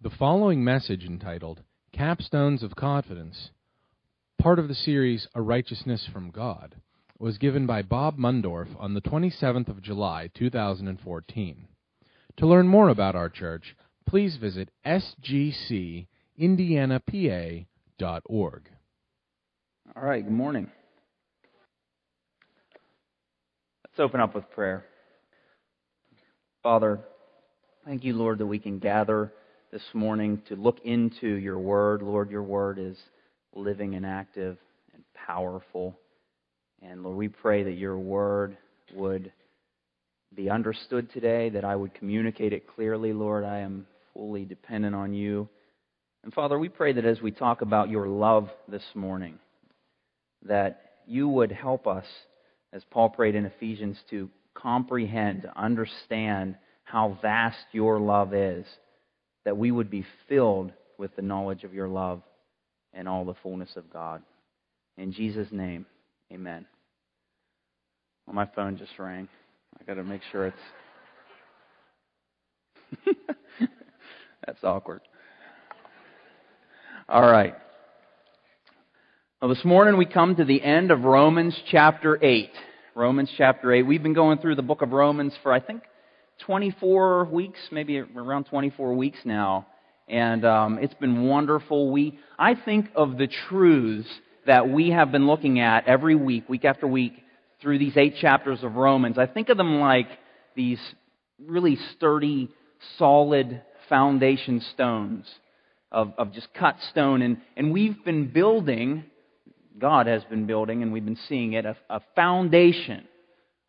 The following message entitled Capstones of Confidence, part of the series A Righteousness from God, was given by Bob Mundorf on the 27th of July, 2014. To learn more about our church, please visit sgcindianapa.org. All right, good morning. Let's open up with prayer. Father, thank you, Lord, that we can gather this morning to look into your word. Lord, your word is living and active and powerful. And Lord, we pray that your word would be understood today, that I would communicate it clearly. Lord, I am fully dependent on you. And Father, we pray that as we talk about your love this morning, that you would help us, as Paul prayed in Ephesians, to comprehend, understand how vast your love is that we would be filled with the knowledge of your love and all the fullness of God. In Jesus' name, amen. Well, my phone just rang. I got to make sure it's. That's awkward. All right. Well, this morning we come to the end of Romans chapter 8. Romans chapter 8. We've been going through the book of Romans for, I think, 24 weeks, maybe around 24 weeks now, and um, it's been wonderful. We, I think of the truths that we have been looking at every week, week after week, through these eight chapters of Romans. I think of them like these really sturdy, solid foundation stones of, of just cut stone, and, and we've been building. God has been building, and we've been seeing it, a, a foundation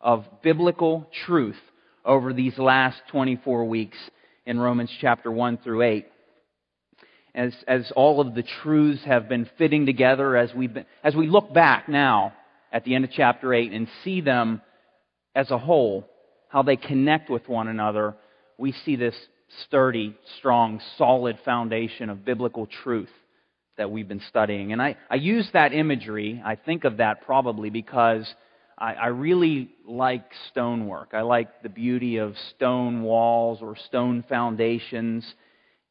of biblical truth over these last 24 weeks in Romans chapter 1 through 8. As, as all of the truths have been fitting together, as, we as we look back now at the end of chapter 8 and see them as a whole, how they connect with one another, we see this sturdy, strong, solid foundation of biblical truth that we've been studying. And I, I use that imagery, I think of that probably because I, I really like stonework. I like the beauty of stone walls or stone foundations,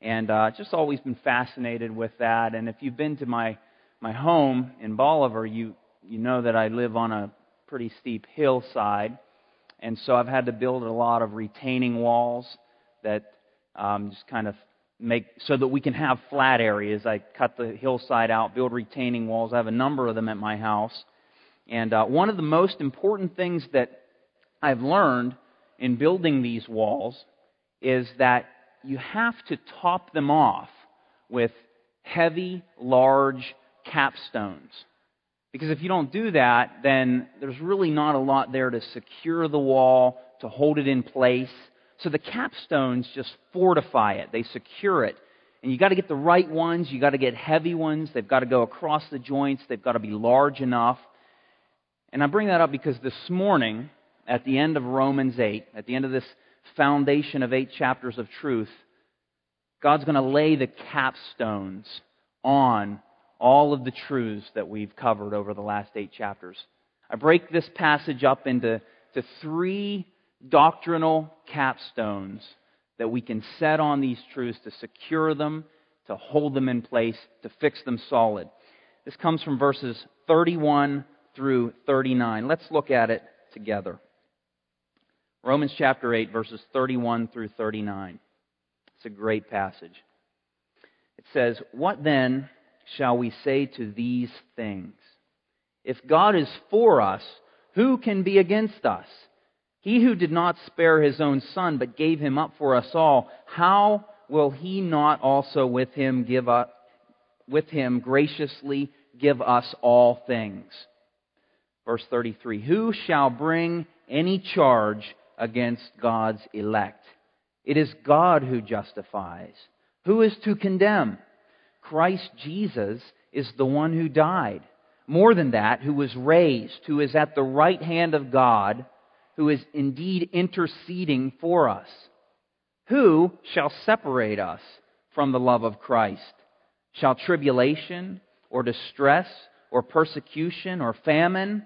and uh, just always been fascinated with that. And if you've been to my my home in Bolivar, you you know that I live on a pretty steep hillside, and so I've had to build a lot of retaining walls that um, just kind of make so that we can have flat areas. I cut the hillside out, build retaining walls. I have a number of them at my house. And uh, one of the most important things that I've learned in building these walls is that you have to top them off with heavy, large capstones. Because if you don't do that, then there's really not a lot there to secure the wall, to hold it in place. So the capstones just fortify it, they secure it. And you've got to get the right ones, you've got to get heavy ones, they've got to go across the joints, they've got to be large enough. And I bring that up because this morning, at the end of Romans 8, at the end of this foundation of eight chapters of truth, God's going to lay the capstones on all of the truths that we've covered over the last eight chapters. I break this passage up into to three doctrinal capstones that we can set on these truths to secure them, to hold them in place, to fix them solid. This comes from verses 31 through 39. Let's look at it together. Romans chapter 8, verses 31 through 39. It's a great passage. It says, What then shall we say to these things? If God is for us, who can be against us? He who did not spare his own son, but gave him up for us all, how will he not also with him give up, with him graciously give us all things? Verse 33 Who shall bring any charge against God's elect? It is God who justifies. Who is to condemn? Christ Jesus is the one who died. More than that, who was raised, who is at the right hand of God, who is indeed interceding for us. Who shall separate us from the love of Christ? Shall tribulation or distress or persecution or famine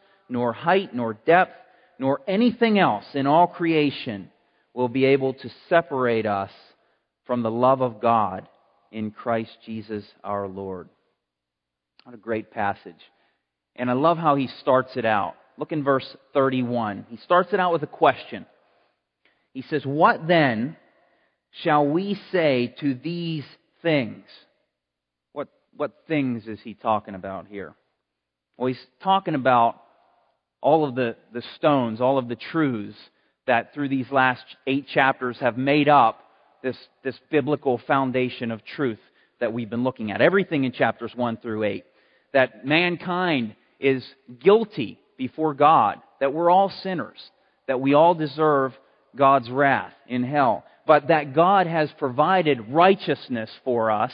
nor height, nor depth, nor anything else in all creation will be able to separate us from the love of God in Christ Jesus our Lord. What a great passage. And I love how he starts it out. Look in verse 31. He starts it out with a question. He says, What then shall we say to these things? What, what things is he talking about here? Well, he's talking about all of the, the stones, all of the truths that through these last eight chapters have made up this, this biblical foundation of truth that we've been looking at. Everything in chapters 1 through 8. That mankind is guilty before God, that we're all sinners, that we all deserve God's wrath in hell, but that God has provided righteousness for us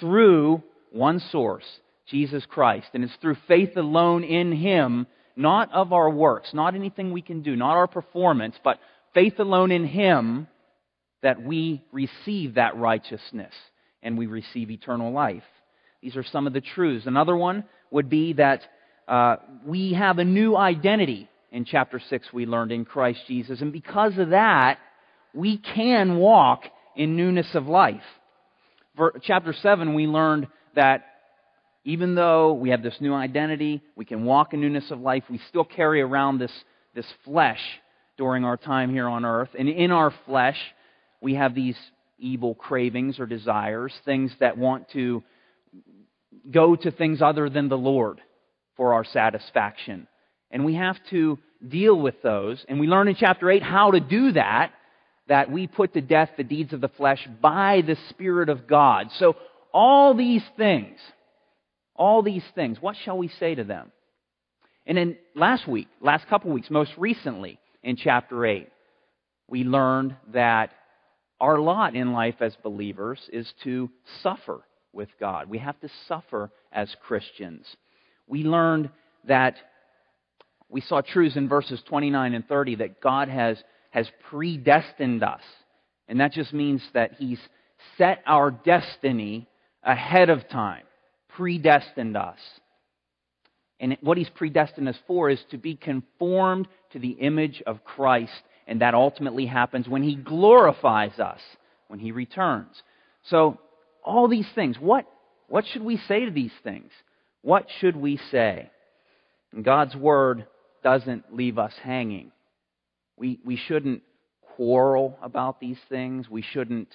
through one source, Jesus Christ. And it's through faith alone in Him, not of our works, not anything we can do, not our performance, but faith alone in Him that we receive that righteousness and we receive eternal life. These are some of the truths. Another one would be that uh, we have a new identity in chapter 6 we learned in Christ Jesus. And because of that, we can walk in newness of life. For chapter 7, we learned that even though we have this new identity, we can walk in newness of life, we still carry around this, this flesh during our time here on earth. And in our flesh, we have these evil cravings or desires, things that want to go to things other than the Lord for our satisfaction. And we have to deal with those. And we learn in chapter 8 how to do that, that we put to death the deeds of the flesh by the Spirit of God. So all these things, all these things, what shall we say to them? And then last week, last couple weeks, most recently in chapter 8, we learned that our lot in life as believers is to suffer with God. We have to suffer as Christians. We learned that we saw truths in verses 29 and 30 that God has, has predestined us. And that just means that He's set our destiny ahead of time, predestined us. And what He's predestined us for is to be conformed to the image of Christ and that ultimately happens when He glorifies us, when He returns. So, all these things, what, what should we say to these things? What should we say? And God's Word doesn't leave us hanging. We, we shouldn't quarrel about these things. We shouldn't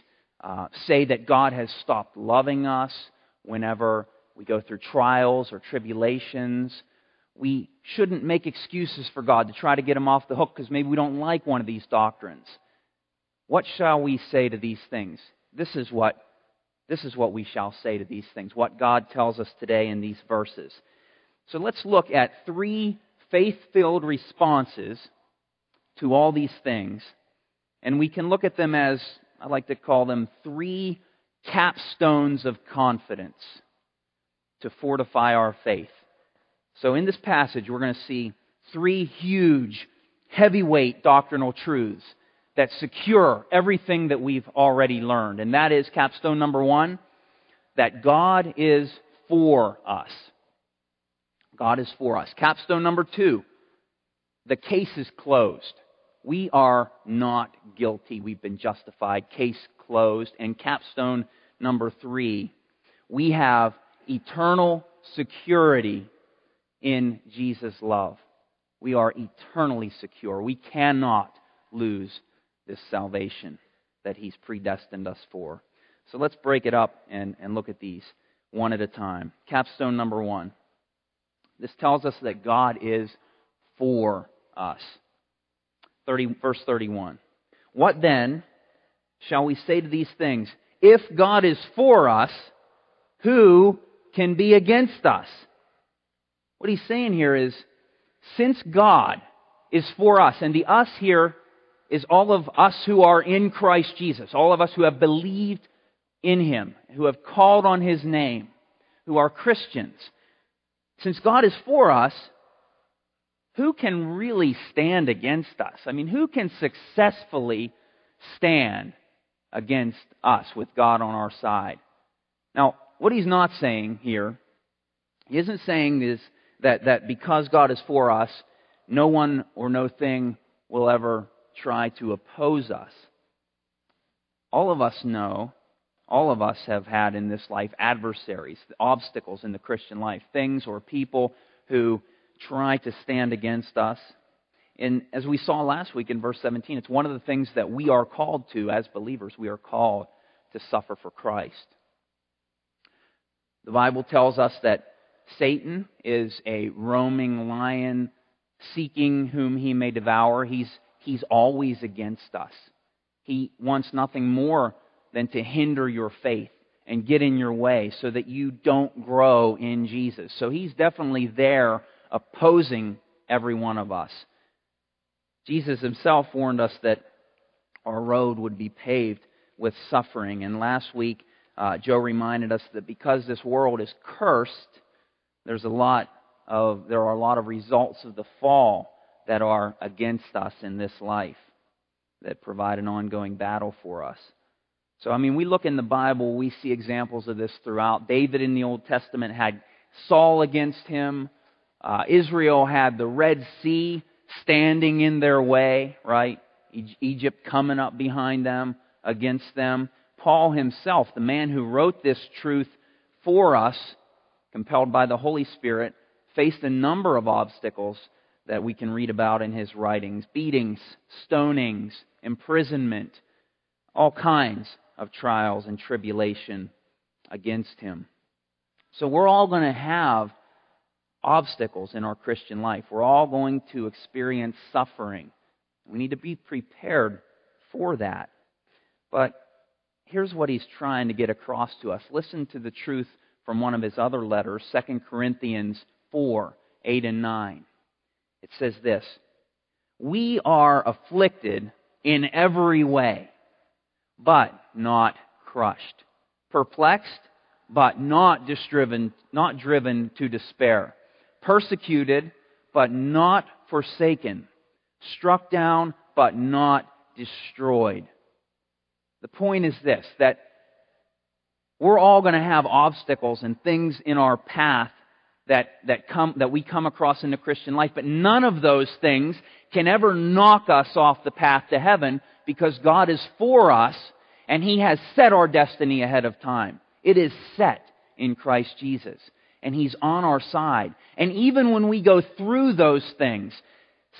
uh, say that God has stopped loving us whenever we go through trials or tribulations we shouldn't make excuses for God to try to get him off the hook because maybe we don't like one of these doctrines. What shall we say to these things? This is what this is what we shall say to these things, what God tells us today in these verses. So let's look at three faith-filled responses to all these things, and we can look at them as I like to call them three capstones of confidence to fortify our faith. So in this passage, we're going to see three huge, heavyweight doctrinal truths that secure everything that we've already learned. And that is capstone number one, that God is for us. God is for us. Capstone number two, the case is closed. We are not guilty. We've been justified. Case closed. And capstone number three, we have eternal security in Jesus' love. We are eternally secure. We cannot lose this salvation that He's predestined us for. So let's break it up and, and look at these one at a time. Capstone number one. This tells us that God is for us. 30, verse 31. What then shall we say to these things? If God is for us, who can be against us? What he's saying here is, since God is for us, and the us here is all of us who are in Christ Jesus, all of us who have believed in Him, who have called on His name, who are Christians. Since God is for us, who can really stand against us? I mean, who can successfully stand against us with God on our side? Now, what he's not saying here, he isn't saying is that, that because God is for us, no one or no thing will ever try to oppose us. All of us know, all of us have had in this life adversaries, obstacles in the Christian life, things or people who try to stand against us. And as we saw last week in verse 17, it's one of the things that we are called to as believers. We are called to suffer for Christ. The Bible tells us that Satan is a roaming lion seeking whom he may devour. He's, he's always against us. He wants nothing more than to hinder your faith and get in your way so that you don't grow in Jesus. So he's definitely there opposing every one of us. Jesus himself warned us that our road would be paved with suffering. And last week, uh, Joe reminded us that because this world is cursed, there's a lot of there are a lot of results of the fall that are against us in this life that provide an ongoing battle for us. So I mean, we look in the Bible, we see examples of this throughout. David in the Old Testament had Saul against him. Uh, Israel had the Red Sea standing in their way, right? Egypt coming up behind them, against them. Paul himself, the man who wrote this truth for us, compelled by the Holy Spirit, faced a number of obstacles that we can read about in his writings beatings, stonings, imprisonment, all kinds of trials and tribulation against him. So we're all going to have obstacles in our Christian life. We're all going to experience suffering. We need to be prepared for that. But here's what he's trying to get across to us. Listen to the truth from one of his other letters, 2 Corinthians 4 8 and 9. It says this We are afflicted in every way, but not crushed, perplexed, but not driven, not driven to despair persecuted, but not forsaken, struck down, but not destroyed. The point is this that we're all going to have obstacles and things in our path that, that, come, that we come across in the Christian life, but none of those things can ever knock us off the path to heaven because God is for us and He has set our destiny ahead of time. It is set in Christ Jesus and He's on our side. And even when we go through those things,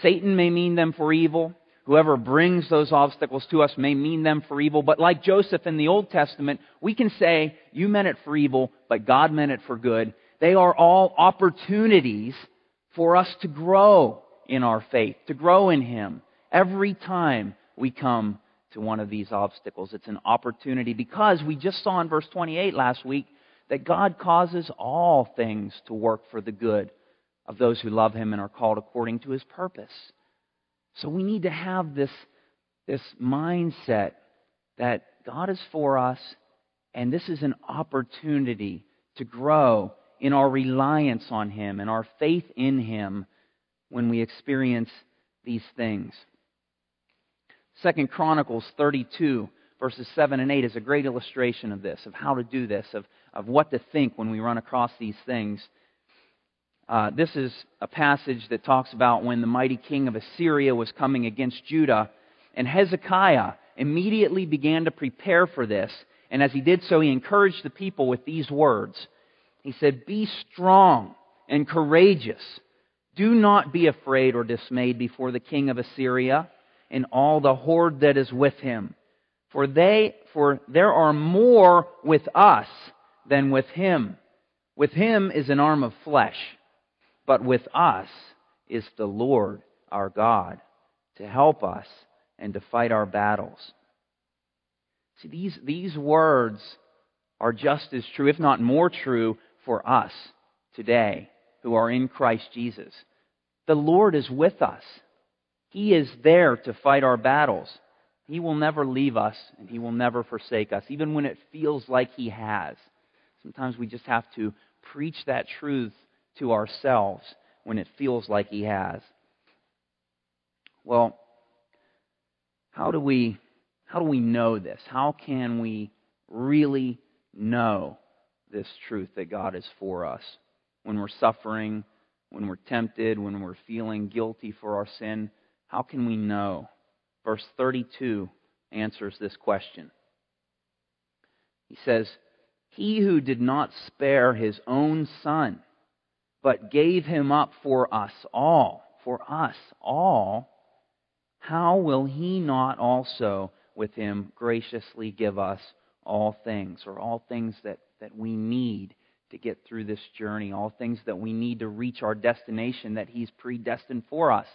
Satan may mean them for evil. Whoever brings those obstacles to us may mean them for evil. But like Joseph in the Old Testament, we can say, You meant it for evil, but God meant it for good. They are all opportunities for us to grow in our faith, to grow in Him. Every time we come to one of these obstacles, it's an opportunity because we just saw in verse 28 last week that God causes all things to work for the good of those who love Him and are called according to His purpose. So we need to have this, this mindset that God is for us, and this is an opportunity to grow in our reliance on Him and our faith in Him when we experience these things. Second Chronicles 32 verses 7 and 8 is a great illustration of this, of how to do this, of, of what to think when we run across these things. Uh, this is a passage that talks about when the mighty king of Assyria was coming against Judah, and Hezekiah immediately began to prepare for this. And as he did so, he encouraged the people with these words. He said, Be strong and courageous. Do not be afraid or dismayed before the king of Assyria and all the horde that is with him. For they, for there are more with us than with him. With him is an arm of flesh, but with us is the Lord our God to help us and to fight our battles. See, these, these words are just as true, if not more true, for us today who are in Christ Jesus. The Lord is with us. He is there to fight our battles. He will never leave us and He will never forsake us, even when it feels like He has. Sometimes we just have to preach that truth to ourselves when it feels like He has. Well, how do we how do we know this? How can we really know this truth that God is for us when we're suffering, when we're tempted, when we're feeling guilty for our sin? How can we know? Verse 32 answers this question. He says, He who did not spare his own son, but gave him up for us all, for us all, how will he not also with him graciously give us all things, or all things that, that we need to get through this journey, all things that we need to reach our destination that he's predestined for us?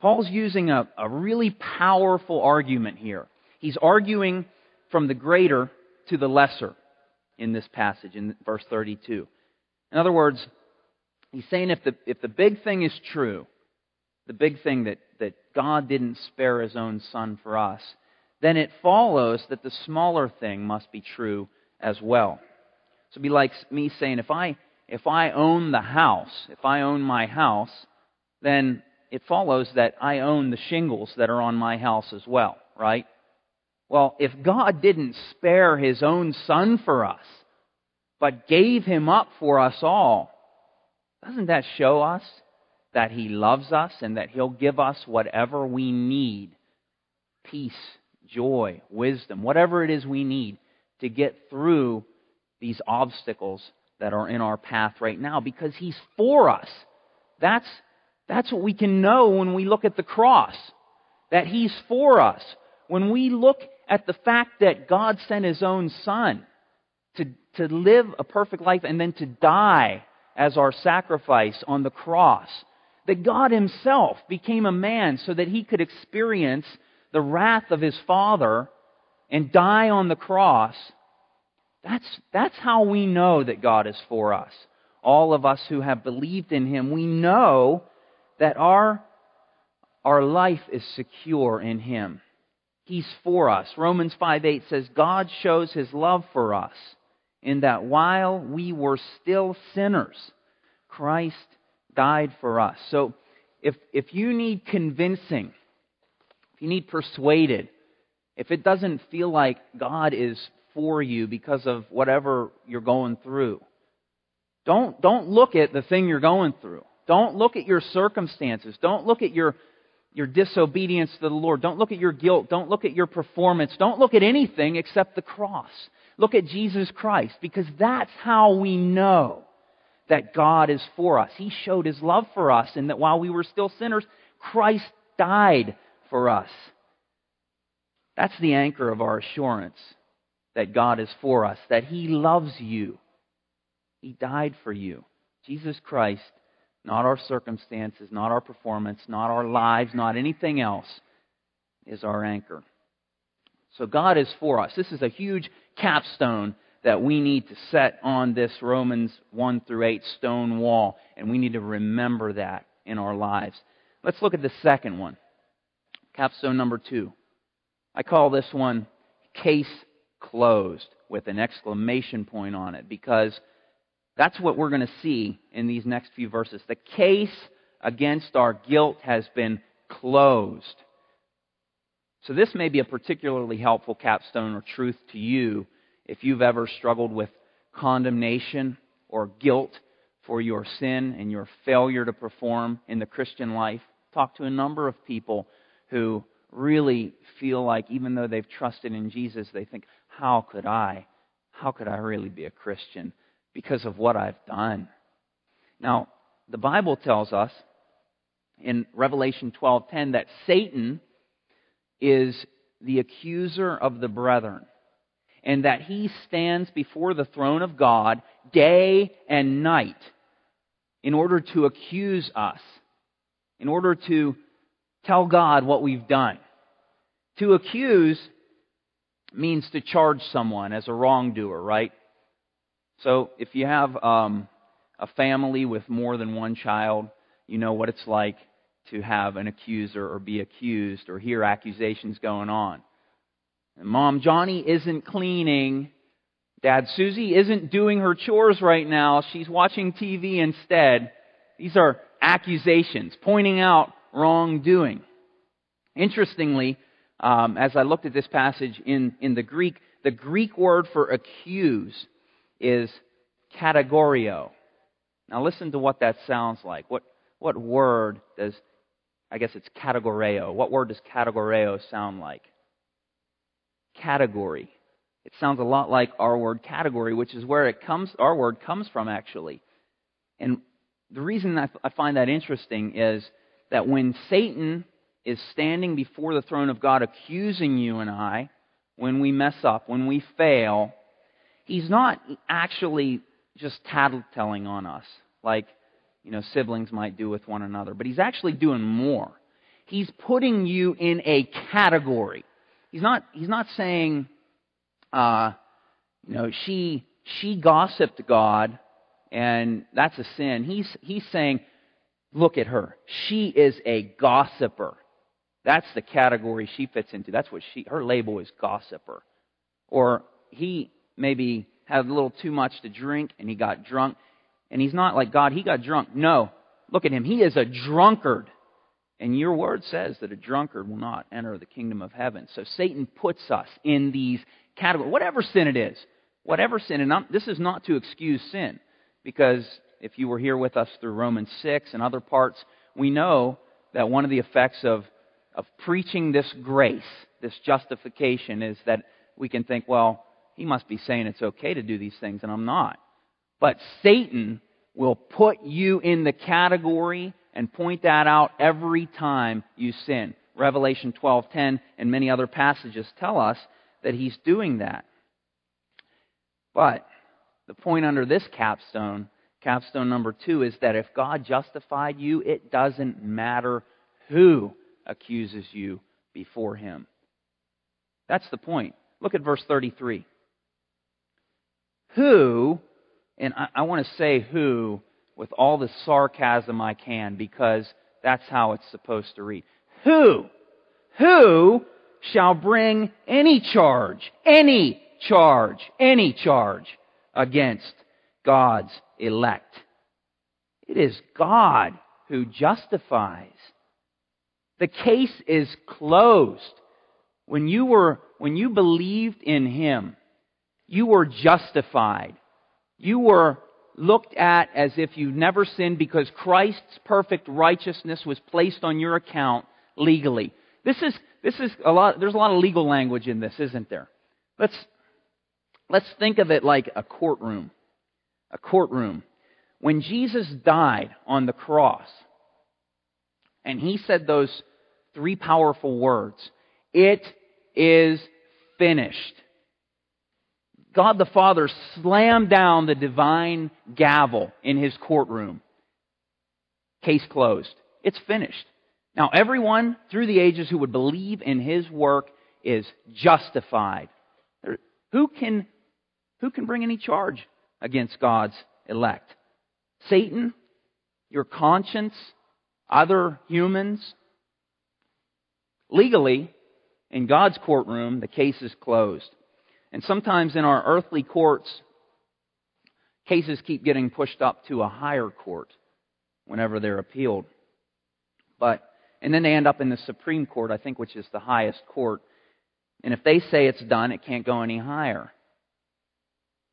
Paul's using a, a really powerful argument here. He's arguing from the greater to the lesser in this passage, in verse 32. In other words, he's saying if the, if the big thing is true, the big thing that, that God didn't spare his own son for us, then it follows that the smaller thing must be true as well. So it'd be like me saying, if I, if I own the house, if I own my house, then it follows that I own the shingles that are on my house as well, right? Well, if God didn't spare his own son for us, but gave him up for us all, doesn't that show us that he loves us and that he'll give us whatever we need? Peace, joy, wisdom, whatever it is we need to get through these obstacles that are in our path right now because he's for us. That's that's what we can know when we look at the cross, that He's for us. When we look at the fact that God sent His own Son to, to live a perfect life and then to die as our sacrifice on the cross, that God Himself became a man so that He could experience the wrath of His Father and die on the cross, that's, that's how we know that God is for us. All of us who have believed in Him, we know that our, our life is secure in Him. He's for us. Romans 5 8 says, God shows His love for us in that while we were still sinners, Christ died for us. So if, if you need convincing, if you need persuaded, if it doesn't feel like God is for you because of whatever you're going through, don't, don't look at the thing you're going through. Don't look at your circumstances. Don't look at your, your disobedience to the Lord. Don't look at your guilt. Don't look at your performance. Don't look at anything except the cross. Look at Jesus Christ because that's how we know that God is for us. He showed His love for us and that while we were still sinners, Christ died for us. That's the anchor of our assurance that God is for us, that He loves you. He died for you. Jesus Christ not our circumstances, not our performance, not our lives, not anything else, is our anchor. So God is for us. This is a huge capstone that we need to set on this Romans 1 through 8 stone wall, and we need to remember that in our lives. Let's look at the second one. Capstone number two. I call this one case closed with an exclamation point on it because that's what we're going to see in these next few verses. The case against our guilt has been closed. So, this may be a particularly helpful capstone or truth to you if you've ever struggled with condemnation or guilt for your sin and your failure to perform in the Christian life. Talk to a number of people who really feel like, even though they've trusted in Jesus, they think, How could I? How could I really be a Christian? because of what I've done. Now, the Bible tells us in Revelation 12:10 that Satan is the accuser of the brethren and that he stands before the throne of God day and night in order to accuse us, in order to tell God what we've done. To accuse means to charge someone as a wrongdoer, right? So if you have um, a family with more than one child, you know what it's like to have an accuser or be accused or hear accusations going on. And Mom Johnny isn't cleaning. Dad Susie isn't doing her chores right now. She's watching TV instead. These are accusations, pointing out wrongdoing. Interestingly, um, as I looked at this passage in, in the Greek, the Greek word for accuse is kategorio. Now listen to what that sounds like. What, what word does, I guess it's categoreo. What word does categoreo sound like? Category. It sounds a lot like our word category, which is where it comes, our word comes from actually. And the reason I find that interesting is that when Satan is standing before the throne of God accusing you and I, when we mess up, when we fail, he's not actually just tattletelling on us like you know siblings might do with one another, but he's actually doing more. He's putting you in a category. He's not he's not saying uh, you know she she gossiped God and that's a sin. He's he's saying look at her. She is a gossiper. That's the category she fits into. That's what she her label is gossiper. Or he maybe had a little too much to drink and he got drunk. And he's not like God, he got drunk. No. Look at him. He is a drunkard. And your word says that a drunkard will not enter the kingdom of heaven. So Satan puts us in these categories, whatever sin it is. Whatever sin. And I'm, this is not to excuse sin. Because if you were here with us through Romans 6 and other parts, we know that one of the effects of, of preaching this grace, this justification, is that we can think, well, he must be saying it's okay to do these things, and I'm not. But Satan will put you in the category and point that out every time you sin. Revelation 12:10 and many other passages tell us that he's doing that. But the point under this capstone, capstone number 2 is that if God justified you, it doesn't matter who accuses you before him. That's the point. Look at verse 33 who, and I, I want to say who with all the sarcasm I can because that's how it's supposed to read. Who, who shall bring any charge, any charge, any charge against God's elect? It is God who justifies. The case is closed. When you were, when you believed in Him, you were justified. You were looked at as if you never sinned because Christ's perfect righteousness was placed on your account legally. This is, this is a lot, there's a lot of legal language in this, isn't there? Let's, let's think of it like a courtroom. A courtroom. When Jesus died on the cross, and he said those three powerful words, it is finished. God the Father slammed down the divine gavel in his courtroom. Case closed. It's finished. Now, everyone through the ages who would believe in his work is justified. Who can, who can bring any charge against God's elect? Satan? Your conscience? Other humans? Legally, in God's courtroom, the case is closed. And sometimes in our earthly courts, cases keep getting pushed up to a higher court whenever they're appealed. But, and then they end up in the Supreme Court, I think, which is the highest court. And if they say it's done, it can't go any higher.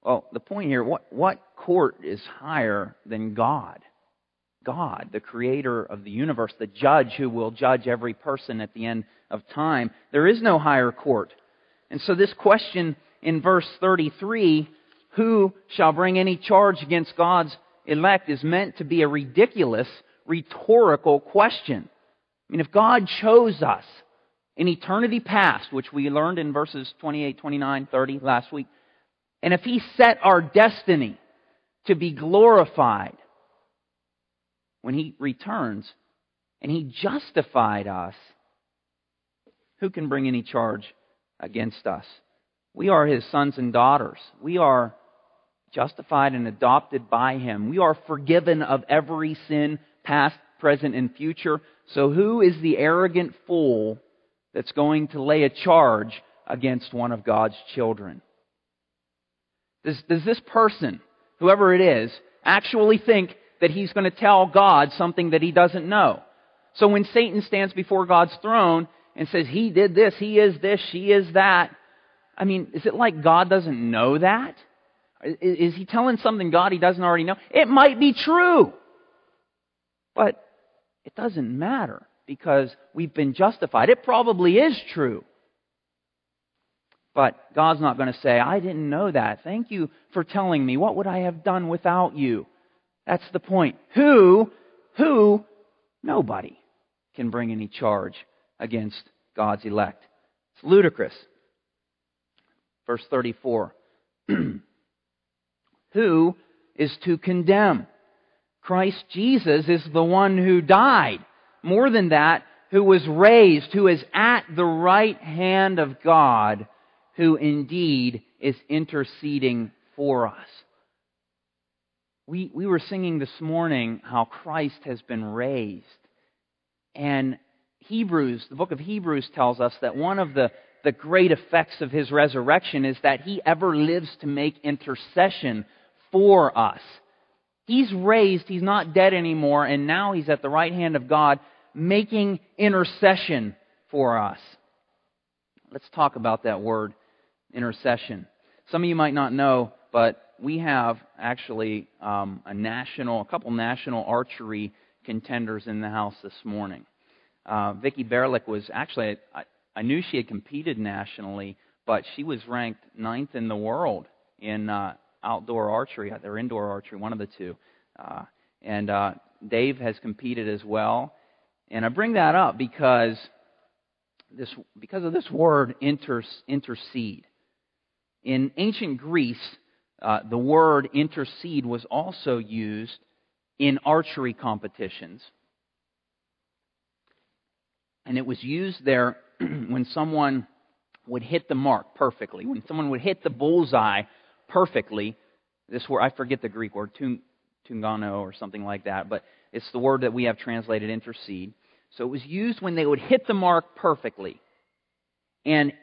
Well, the point here, what, what court is higher than God? God, the creator of the universe, the judge who will judge every person at the end of time. There is no higher court. And so this question in verse 33, who shall bring any charge against God's elect, is meant to be a ridiculous, rhetorical question. I mean, if God chose us in eternity past, which we learned in verses 28, 29, 30 last week, and if He set our destiny to be glorified when He returns, and He justified us, who can bring any charge against us? We are his sons and daughters. We are justified and adopted by him. We are forgiven of every sin, past, present, and future. So who is the arrogant fool that's going to lay a charge against one of God's children? Does, does this person, whoever it is, actually think that he's going to tell God something that he doesn't know? So when Satan stands before God's throne and says, He did this, He is this, she is that, I mean, is it like God doesn't know that? Is he telling something God he doesn't already know? It might be true. But it doesn't matter because we've been justified. It probably is true. But God's not going to say, I didn't know that. Thank you for telling me. What would I have done without you? That's the point. Who, who, nobody can bring any charge against God's elect. It's ludicrous. Verse 34. who is to condemn? Christ Jesus is the one who died. More than that, who was raised, who is at the right hand of God, who indeed is interceding for us. We, we were singing this morning how Christ has been raised. And Hebrews, the book of Hebrews tells us that one of the, the great effects of his resurrection is that he ever lives to make intercession for us. He's raised, he's not dead anymore, and now he's at the right hand of God making intercession for us. Let's talk about that word, intercession. Some of you might not know, but we have actually um, a national, a couple national archery contenders in the house this morning. Uh, Vicki Berlick was actually, I, I knew she had competed nationally, but she was ranked ninth in the world in uh, outdoor archery or indoor archery, one of the two. Uh, and uh, Dave has competed as well. And I bring that up because this because of this word inter, intercede. In ancient Greece, uh, the word intercede was also used in archery competitions. And it was used there when someone would hit the mark perfectly, when someone would hit the bullseye perfectly. This word, I forget the Greek word, tungano or something like that, but it's the word that we have translated intercede. So it was used when they would hit the mark perfectly. And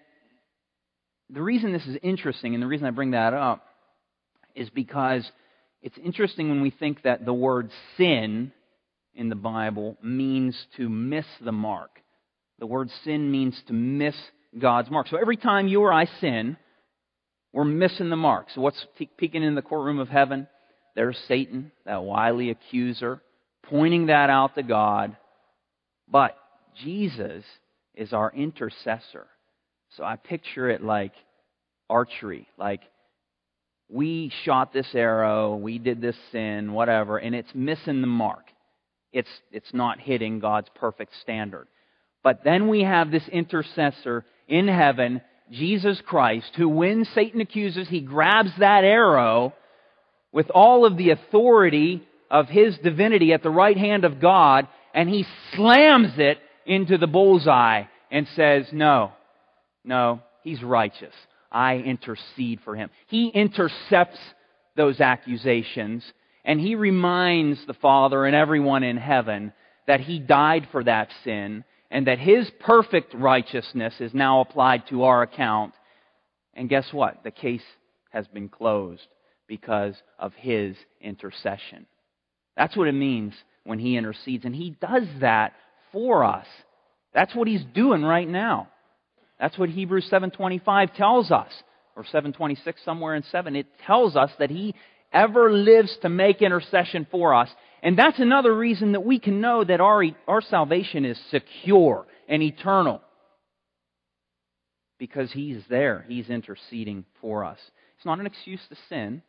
the reason this is interesting, and the reason I bring that up, is because it's interesting when we think that the word sin in the Bible means to miss the mark. The word sin means to miss God's mark. So every time you or I sin, we're missing the mark. So what's peeking in the courtroom of heaven? There's Satan, that wily accuser, pointing that out to God. But Jesus is our intercessor. So I picture it like archery, like we shot this arrow, we did this sin, whatever, and it's missing the mark. It's, it's not hitting God's perfect standard. But then we have this intercessor in heaven Jesus Christ, who when Satan accuses, he grabs that arrow with all of the authority of his divinity at the right hand of God, and he slams it into the bullseye and says, No, no, he's righteous. I intercede for him. He intercepts those accusations, and he reminds the Father and everyone in heaven that he died for that sin and that His perfect righteousness is now applied to our account. And guess what? The case has been closed because of His intercession. That's what it means when He intercedes. And He does that for us. That's what He's doing right now. That's what Hebrews 7.25 tells us. Or 726, somewhere in 7. It tells us that He ever lives to make intercession for us. And that's another reason that we can know that our, our salvation is secure and eternal. Because He's there. He's interceding for us. It's not an excuse to sin.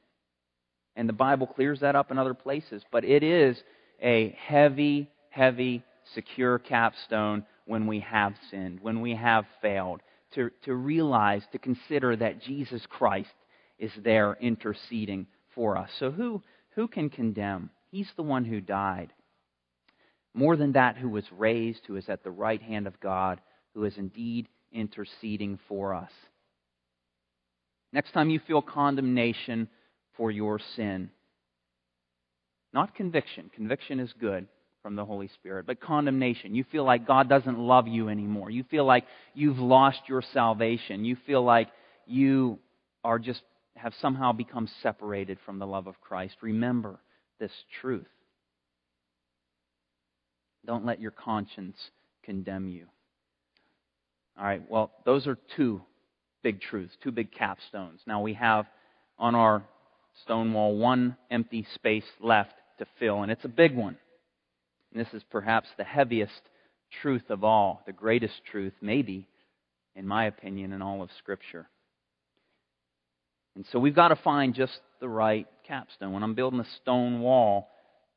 And the Bible clears that up in other places. But it is a heavy, heavy, secure capstone when we have sinned, when we have failed. To, to realize, to consider that Jesus Christ is there interceding for us. So who, who can condemn? He's the one who died. More than that, who was raised, who is at the right hand of God, who is indeed interceding for us. Next time you feel condemnation for your sin, not conviction, conviction is good. from the Holy Spirit, but condemnation. You feel like God doesn't love you anymore. You feel like you've lost your salvation. You feel like you are just have somehow become separated from the love of Christ. Remember this truth. Don't let your conscience condemn you. All right, well, those are two big truths, two big capstones. Now we have on our stone wall one empty space left to fill, and it's a big one. And this is perhaps the heaviest truth of all, the greatest truth, maybe, in my opinion, in all of Scripture. And so we've got to find just the right capstone. When I'm building a stone wall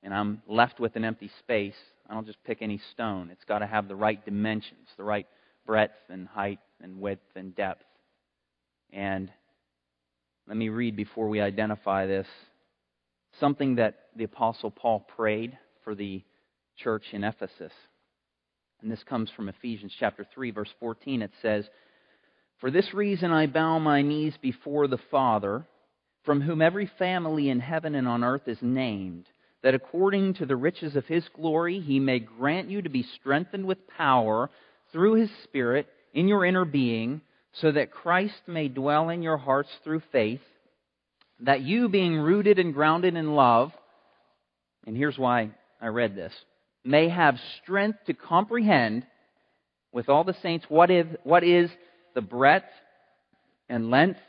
and I'm left with an empty space, I don't just pick any stone. It's got to have the right dimensions, the right breadth and height and width and depth. And let me read before we identify this something that the Apostle Paul prayed for the church in Ephesus. And this comes from Ephesians chapter 3, verse 14. It says, For this reason I bow my knees before the Father, from whom every family in heaven and on earth is named, that according to the riches of his glory he may grant you to be strengthened with power through his Spirit in your inner being so that Christ may dwell in your hearts through faith, that you, being rooted and grounded in love, and here's why I read this, may have strength to comprehend with all the saints what is, what is the breadth and length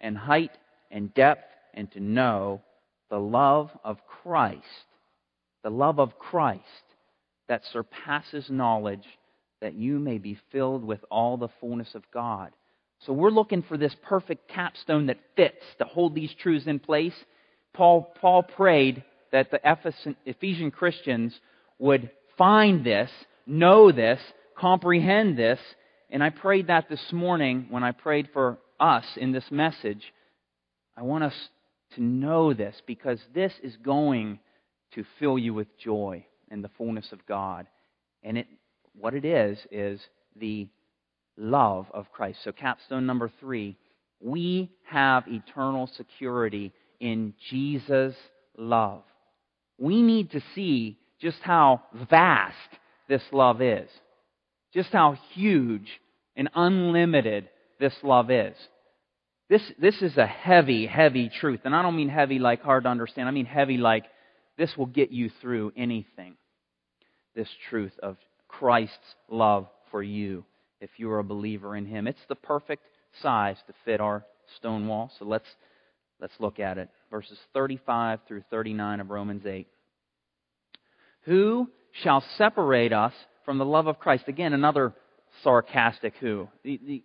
and height and depth, and to know the love of Christ, the love of Christ that surpasses knowledge, that you may be filled with all the fullness of God. So we're looking for this perfect capstone that fits to hold these truths in place. Paul, Paul prayed that the Ephesian Christians would find this, know this, comprehend this, and I prayed that this morning when I prayed for us in this message. I want us to know this because this is going to fill you with joy and the fullness of God. And it, what it is, is the love of Christ. So, capstone number three we have eternal security in Jesus' love. We need to see just how vast this love is, just how huge and unlimited this love is. This, this is a heavy, heavy truth. And I don't mean heavy like hard to understand. I mean heavy like this will get you through anything. This truth of Christ's love for you if you are a believer in him. It's the perfect size to fit our stone wall. So let's let's look at it. Verses 35 through 39 of Romans 8. Who shall separate us from the love of Christ? Again, another sarcastic who. The, the,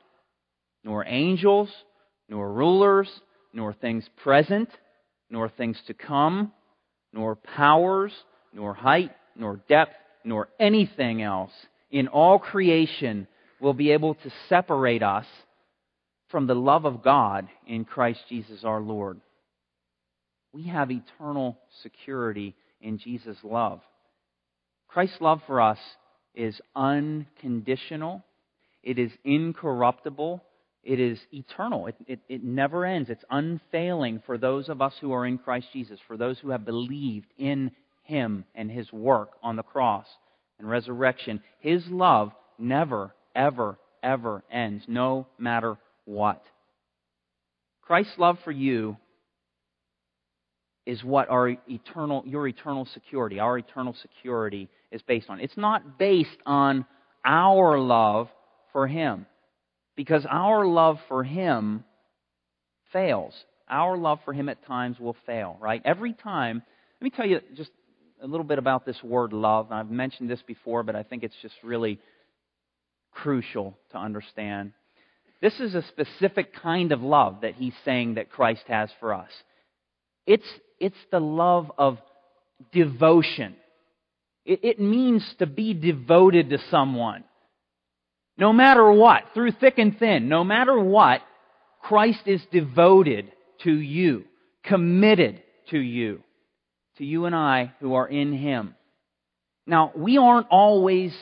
nor angels, nor rulers, nor things present, nor things to come, nor powers, nor height, nor depth, nor anything else in all creation will be able to separate us from the love of God in Christ Jesus our Lord. We have eternal security in Jesus' love. Christ's love for us is unconditional, it is incorruptible, it is eternal. It, it, it, never ends. It's unfailing for those of us who are in Christ Jesus, for those who have believed in Him and His work on the cross and resurrection. His love never, ever, ever ends, no matter what. Christ's love for you is what our eternal, your eternal security, our eternal security is based on. It's not based on our love for Him. Because our love for Him fails. Our love for Him at times will fail, right? Every time, let me tell you just a little bit about this word love. I've mentioned this before, but I think it's just really crucial to understand. This is a specific kind of love that he's saying that Christ has for us. It's, it's the love of devotion. It, it means to be devoted to someone. No matter what, through thick and thin, no matter what, Christ is devoted to you, committed to you, to you and I who are in Him. Now, we aren't always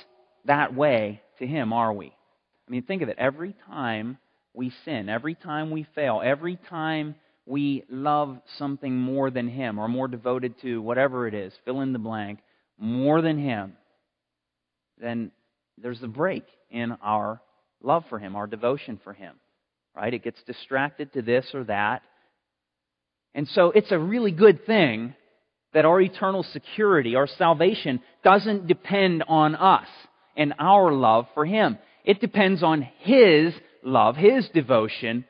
that way to Him, are we? I mean, think of it. Every time we sin, every time we fail, every time we love something more than Him or more devoted to whatever it is, fill in the blank, more than Him, then there's a break in our love for Him, our devotion for Him. Right? It gets distracted to this or that. And so it's a really good thing that our eternal security, our salvation, doesn't depend on us and our love for Him. It depends on His love, His devotion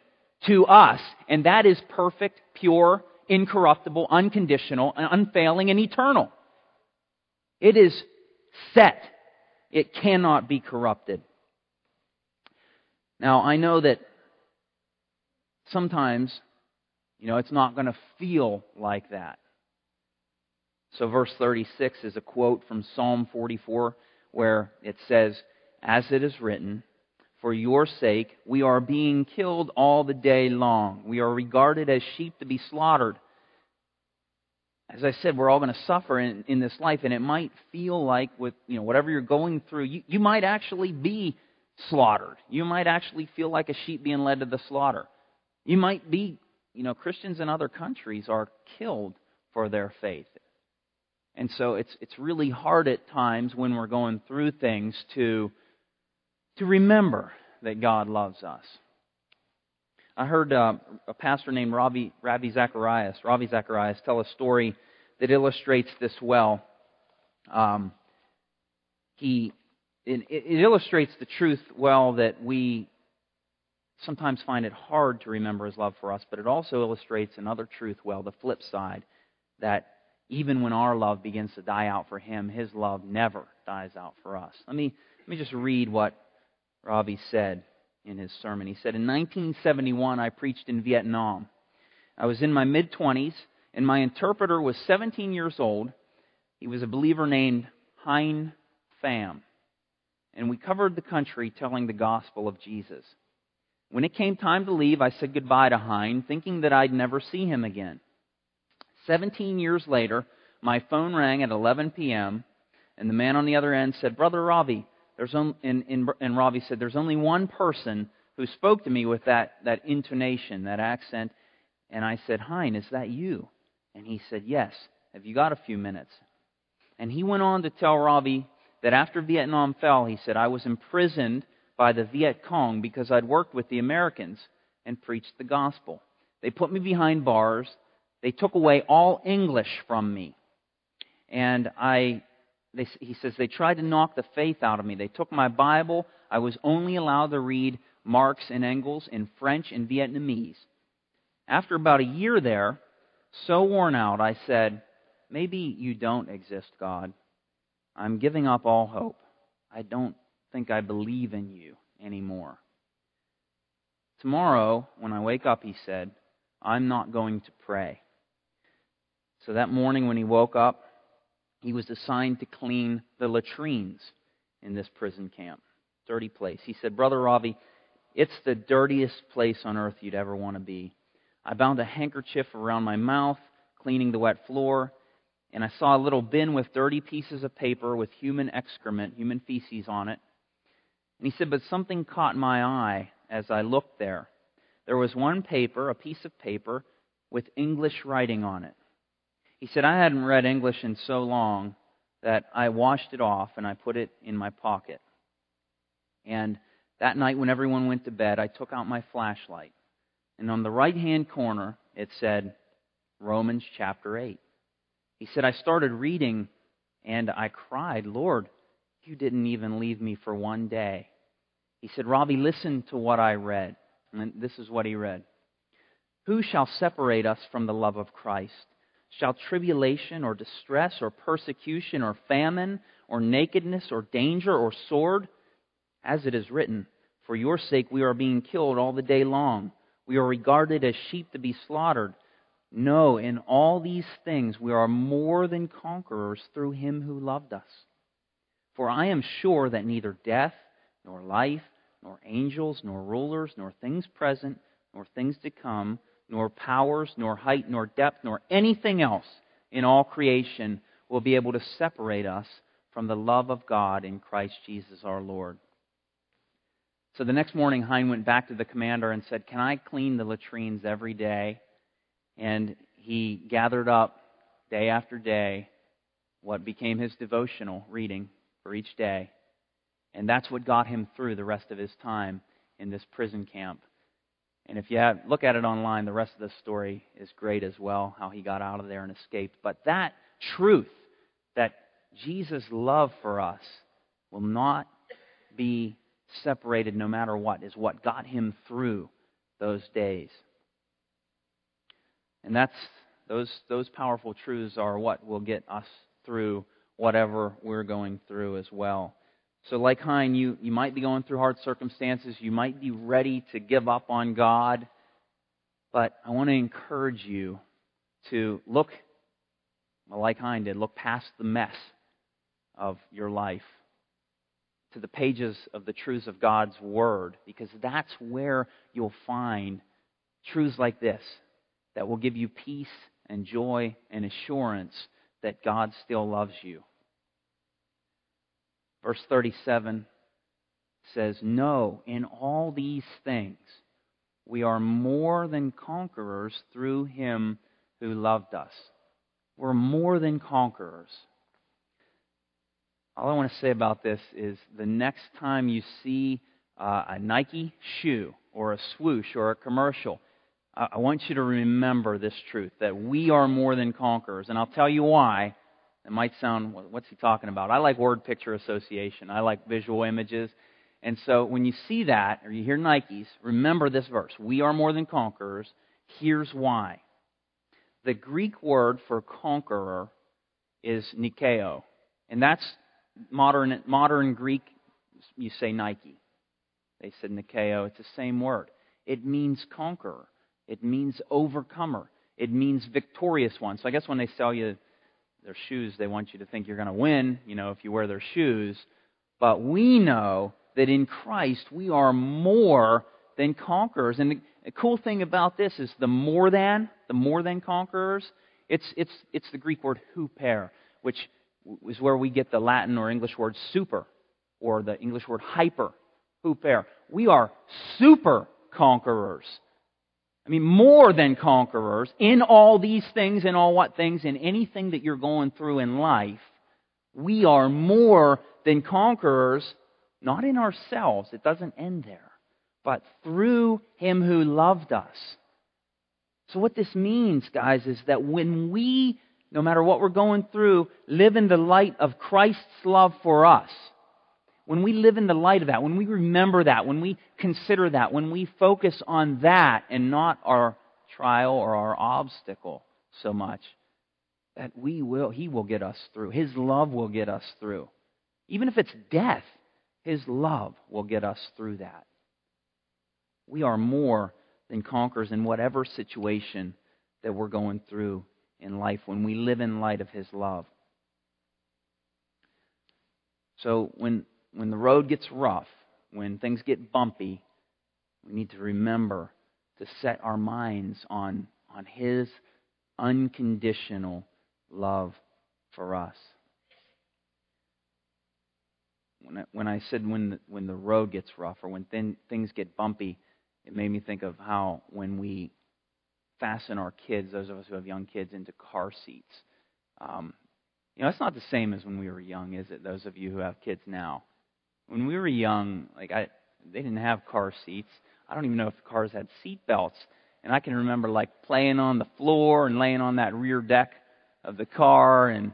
to us. And that is perfect, pure, incorruptible, unconditional, and unfailing, and eternal. It is set. It cannot be corrupted. Now, I know that sometimes, you know, it's not going to feel like that. So, verse 36 is a quote from Psalm 44 where it says, As it is written, for your sake we are being killed all the day long. We are regarded as sheep to be slaughtered. As I said, we're all going to suffer in, in this life, and it might feel like with you know whatever you're going through, you, you might actually be slaughtered. You might actually feel like a sheep being led to the slaughter. You might be, you know, Christians in other countries are killed for their faith. And so it's, it's really hard at times when we're going through things to, to remember that God loves us. I heard uh, a pastor named Ravi, Ravi Zacharias, Ravi Zacharias, tell a story that illustrates this well. Um, he, it, it illustrates the truth well that we sometimes find it hard to remember his love for us, but it also illustrates another truth well, the flip side, that even when our love begins to die out for him, his love never dies out for us. Let me, let me just read what Ravi said in his sermon. He said, In 1971, I preached in Vietnam. I was in my mid 20s, and my interpreter was 17 years old. He was a believer named Hien Pham. And we covered the country telling the gospel of Jesus. When it came time to leave, I said goodbye to Hien, thinking that I'd never see him again. 17 years later, my phone rang at 11 p.m., and the man on the other end said, Brother Ravi, there's only, and, and, and Ravi said, There's only one person who spoke to me with that, that intonation, that accent. And I said, Hien, is that you? And he said, Yes. Have you got a few minutes? And he went on to tell Ravi that after Vietnam fell, he said, I was imprisoned by the Viet Cong because I'd worked with the Americans and preached the gospel. They put me behind bars. They took away all English from me. And I, they, he says, they tried to knock the faith out of me. They took my Bible. I was only allowed to read Marx and Engels in French and Vietnamese. After about a year there, so worn out, I said, Maybe you don't exist, God. I'm giving up all hope. I don't think I believe in you anymore. Tomorrow, when I wake up, he said, I'm not going to pray. So that morning when he woke up, he was assigned to clean the latrines in this prison camp. Dirty place. He said, Brother Ravi, it's the dirtiest place on earth you'd ever want to be. I bound a handkerchief around my mouth, cleaning the wet floor, and I saw a little bin with dirty pieces of paper with human excrement, human feces on it. And he said, But something caught my eye as I looked there. There was one paper, a piece of paper, with English writing on it. He said, I hadn't read English in so long that I washed it off and I put it in my pocket. And that night, when everyone went to bed, I took out my flashlight. And on the right hand corner, it said Romans chapter 8. He said, I started reading and I cried, Lord, you didn't even leave me for one day. He said, Ravi, listen to what I read. And this is what he read Who shall separate us from the love of Christ? Shall tribulation or distress or persecution or famine or nakedness or danger or sword? As it is written, For your sake we are being killed all the day long. We are regarded as sheep to be slaughtered. No, in all these things we are more than conquerors through him who loved us. For I am sure that neither death, nor life, nor angels, nor rulers, nor things present, nor things to come, nor powers, nor height, nor depth, nor anything else in all creation will be able to separate us from the love of God in Christ Jesus our Lord. So the next morning, Hien went back to the commander and said, Can I clean the latrines every day? And he gathered up day after day what became his devotional reading for each day. And that's what got him through the rest of his time in this prison camp. And if you have, look at it online, the rest of the story is great as well, how he got out of there and escaped. But that truth, that Jesus' love for us will not be separated no matter what, is what got him through those days. And that's those those powerful truths are what will get us through whatever we're going through as well. So like Hien, you, you might be going through hard circumstances, you might be ready to give up on God, but I want to encourage you to look well, like Hien did, look past the mess of your life to the pages of the truths of God's Word, because that's where you'll find truths like this that will give you peace and joy and assurance that God still loves you. Verse 37 says, No, in all these things we are more than conquerors through him who loved us. We're more than conquerors. All I want to say about this is the next time you see uh, a Nike shoe or a swoosh or a commercial, I want you to remember this truth that we are more than conquerors. And I'll tell you why. It might sound, what's he talking about? I like word picture association, I like visual images. And so when you see that or you hear Nikes, remember this verse We are more than conquerors. Here's why. The Greek word for conqueror is Nikeo. And that's modern, modern Greek, you say Nike. They said Nikeo. It's the same word. It means conqueror. It means overcomer. It means victorious one. So I guess when they sell you their shoes, they want you to think you're going to win, you know, if you wear their shoes. But we know that in Christ we are more than conquerors. And the, cool thing about this is the more than, the more than conquerors, it's, it's, it's the Greek word huper, which is where we get the Latin or English word super, or the English word hyper, huper. We are super conquerors. I mean, more than conquerors in all these things, in all what things, in anything that you're going through in life. We are more than conquerors, not in ourselves. It doesn't end there. But through Him who loved us. So, what this means, guys, is that when we, no matter what we're going through, live in the light of Christ's love for us, when we live in the light of that, when we remember that, when we consider that, when we focus on that and not our trial or our obstacle so much, that we will, He will get us through. His love will get us through. Even if it's death, His love will get us through that. We are more than conquerors in whatever situation that we're going through in life when we live in light of His love. So when when the road gets rough, when things get bumpy, we need to remember to set our minds on, on His unconditional love for us. When I, when I said when the, when the road gets rough or when thin, things get bumpy, it made me think of how when we fasten our kids, those of us who have young kids, into car seats. Um, you know, it's not the same as when we were young, is it? Those of you who have kids now when we were young, like I, they didn't have car seats. I don't even know if the cars had seat belts. And I can remember like playing on the floor and laying on that rear deck of the car. And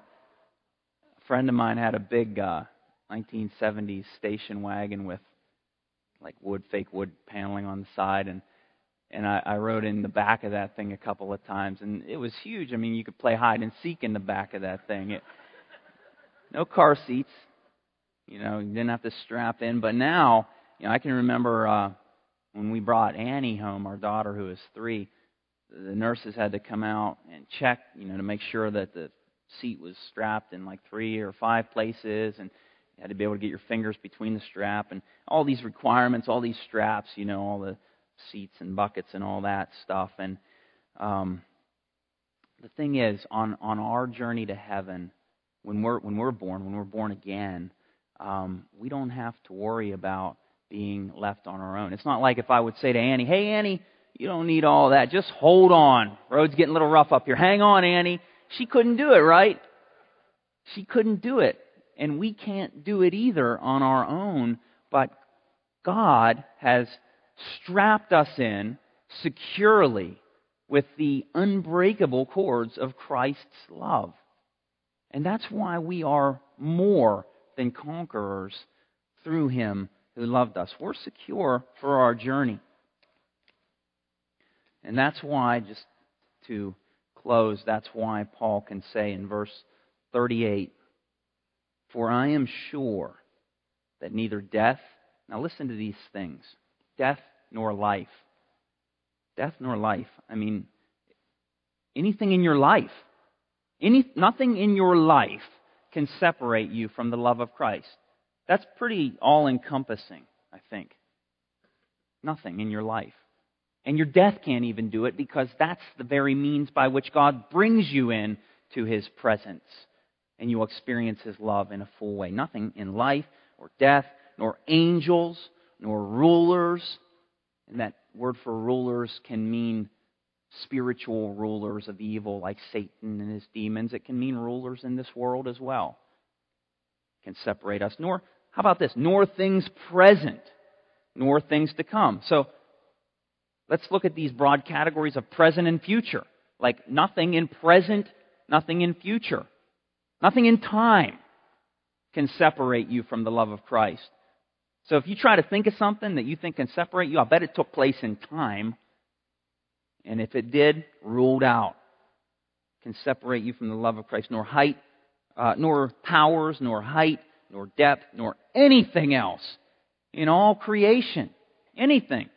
a friend of mine had a big uh, 1970s station wagon with like wood, fake wood paneling on the side, and and I, I rode in the back of that thing a couple of times, and it was huge. I mean, you could play hide and seek in the back of that thing. It, no car seats, you know, you didn't have to strap in. But now, you know, I can remember uh, when we brought Annie home, our daughter who was three. the nurses had to come out and check, you know, to make sure that the seat was strapped in like three or five places, and you had to be able to get your fingers between the strap, and all these requirements, all these straps, you know, all the seats and buckets and all that stuff. And um, the thing is, on on our journey to heaven, when we're when we're born, when we're born again, um, we don't have to worry about being left on our own. It's not like if I would say to Annie, "Hey Annie, you don't need all that. Just hold on. Road's getting a little rough up here. Hang on, Annie." She couldn't do it, right? She couldn't do it, and we can't do it either on our own. But God has strapped us in securely with the unbreakable cords of Christ's love. And that's why we are more than conquerors through him who loved us. We're secure for our journey. And that's why, just to close, that's why Paul can say in verse 38 For I am sure that neither death, now listen to these things, death nor life. Death nor life. I mean, anything in your life, any, nothing in your life can separate you from the love of Christ. That's pretty all encompassing, I think. Nothing in your life. And your death can't even do it because that's the very means by which God brings you in to his presence. And you experience his love in a full way. Nothing in life or death, nor angels, nor rulers. And that word for rulers can mean spiritual rulers of evil like Satan and his demons. It can mean rulers in this world as well. It can separate us. Nor, how about this? Nor things present, nor things to come. So let's look at these broad categories of present and future. Like nothing in present, nothing in future. Nothing in time can separate you from the love of Christ. So if you try to think of something that you think can separate you, I bet it took place in time. And if it did, ruled out. Can separate you from the love of Christ. Nor height, uh, nor powers, nor height, nor depth, nor anything else in all creation. Anything.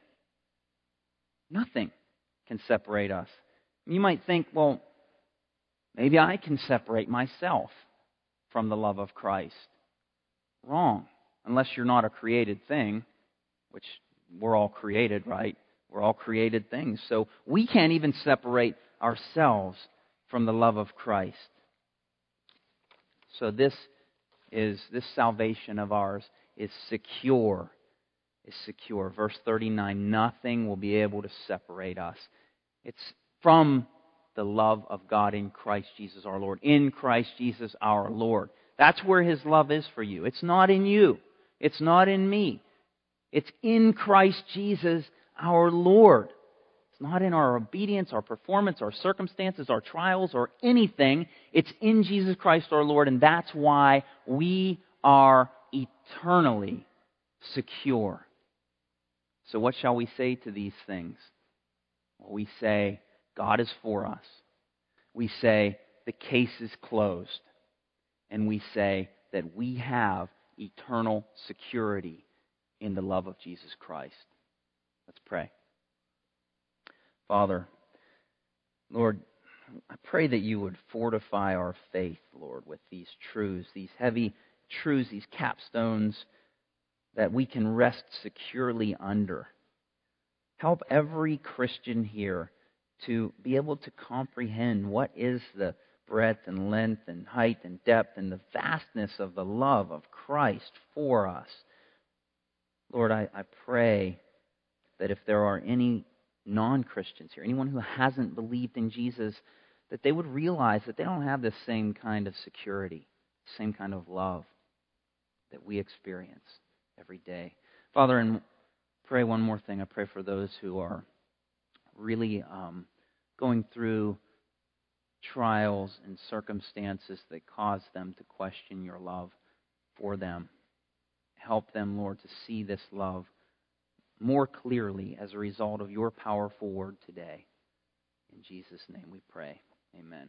Nothing can separate us. You might think, well, maybe I can separate myself from the love of Christ. Wrong unless you're not a created thing, which we're all created, right? We're all created things. So we can't even separate ourselves from the love of Christ. So this is this salvation of ours is secure. Is secure. Verse 39, nothing will be able to separate us. It's from the love of God in Christ Jesus our Lord. In Christ Jesus our Lord. That's where his love is for you. It's not in you. It's not in me. It's in Christ Jesus our Lord. It's not in our obedience, our performance, our circumstances, our trials, or anything. It's in Jesus Christ our Lord, and that's why we are eternally secure. So, what shall we say to these things? Well, we say, God is for us. We say, the case is closed. And we say that we have eternal security in the love of Jesus Christ. Let's pray. Father, Lord, I pray that you would fortify our faith, Lord, with these truths, these heavy truths, these capstones that we can rest securely under. Help every Christian here to be able to comprehend what is the breadth and length and height and depth and the vastness of the love of Christ for us. Lord, I, I pray that if there are any non Christians here, anyone who hasn't believed in Jesus, that they would realize that they don't have the same kind of security, same kind of love that we experience every day. Father, and pray one more thing. I pray for those who are really um, going through trials and circumstances that cause them to question your love for them. Help them, Lord, to see this love more clearly as a result of your powerful word today. In Jesus' name we pray. Amen.